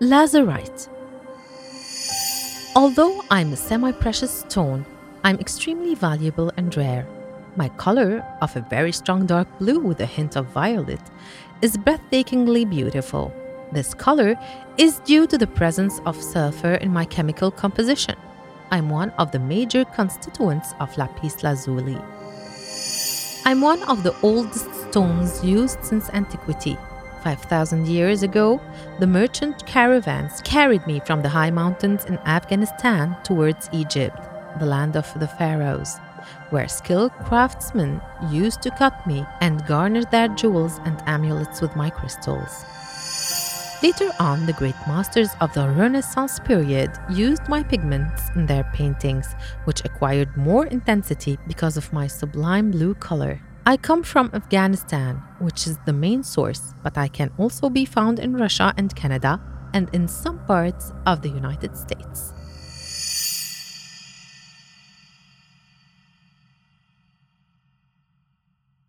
Lazurite. Although I'm a semi precious stone, I'm extremely valuable and rare. My color, of a very strong dark blue with a hint of violet, is breathtakingly beautiful. This color is due to the presence of sulfur in my chemical composition. I'm one of the major constituents of lapis lazuli. I'm one of the oldest stones used since antiquity. 5,000 years ago, the merchant caravans carried me from the high mountains in Afghanistan towards Egypt, the land of the pharaohs, where skilled craftsmen used to cut me and garner their jewels and amulets with my crystals. Later on, the great masters of the Renaissance period used my pigments in their paintings, which acquired more intensity because of my sublime blue color. I come from Afghanistan, which is the main source, but I can also be found in Russia and Canada and in some parts of the United States.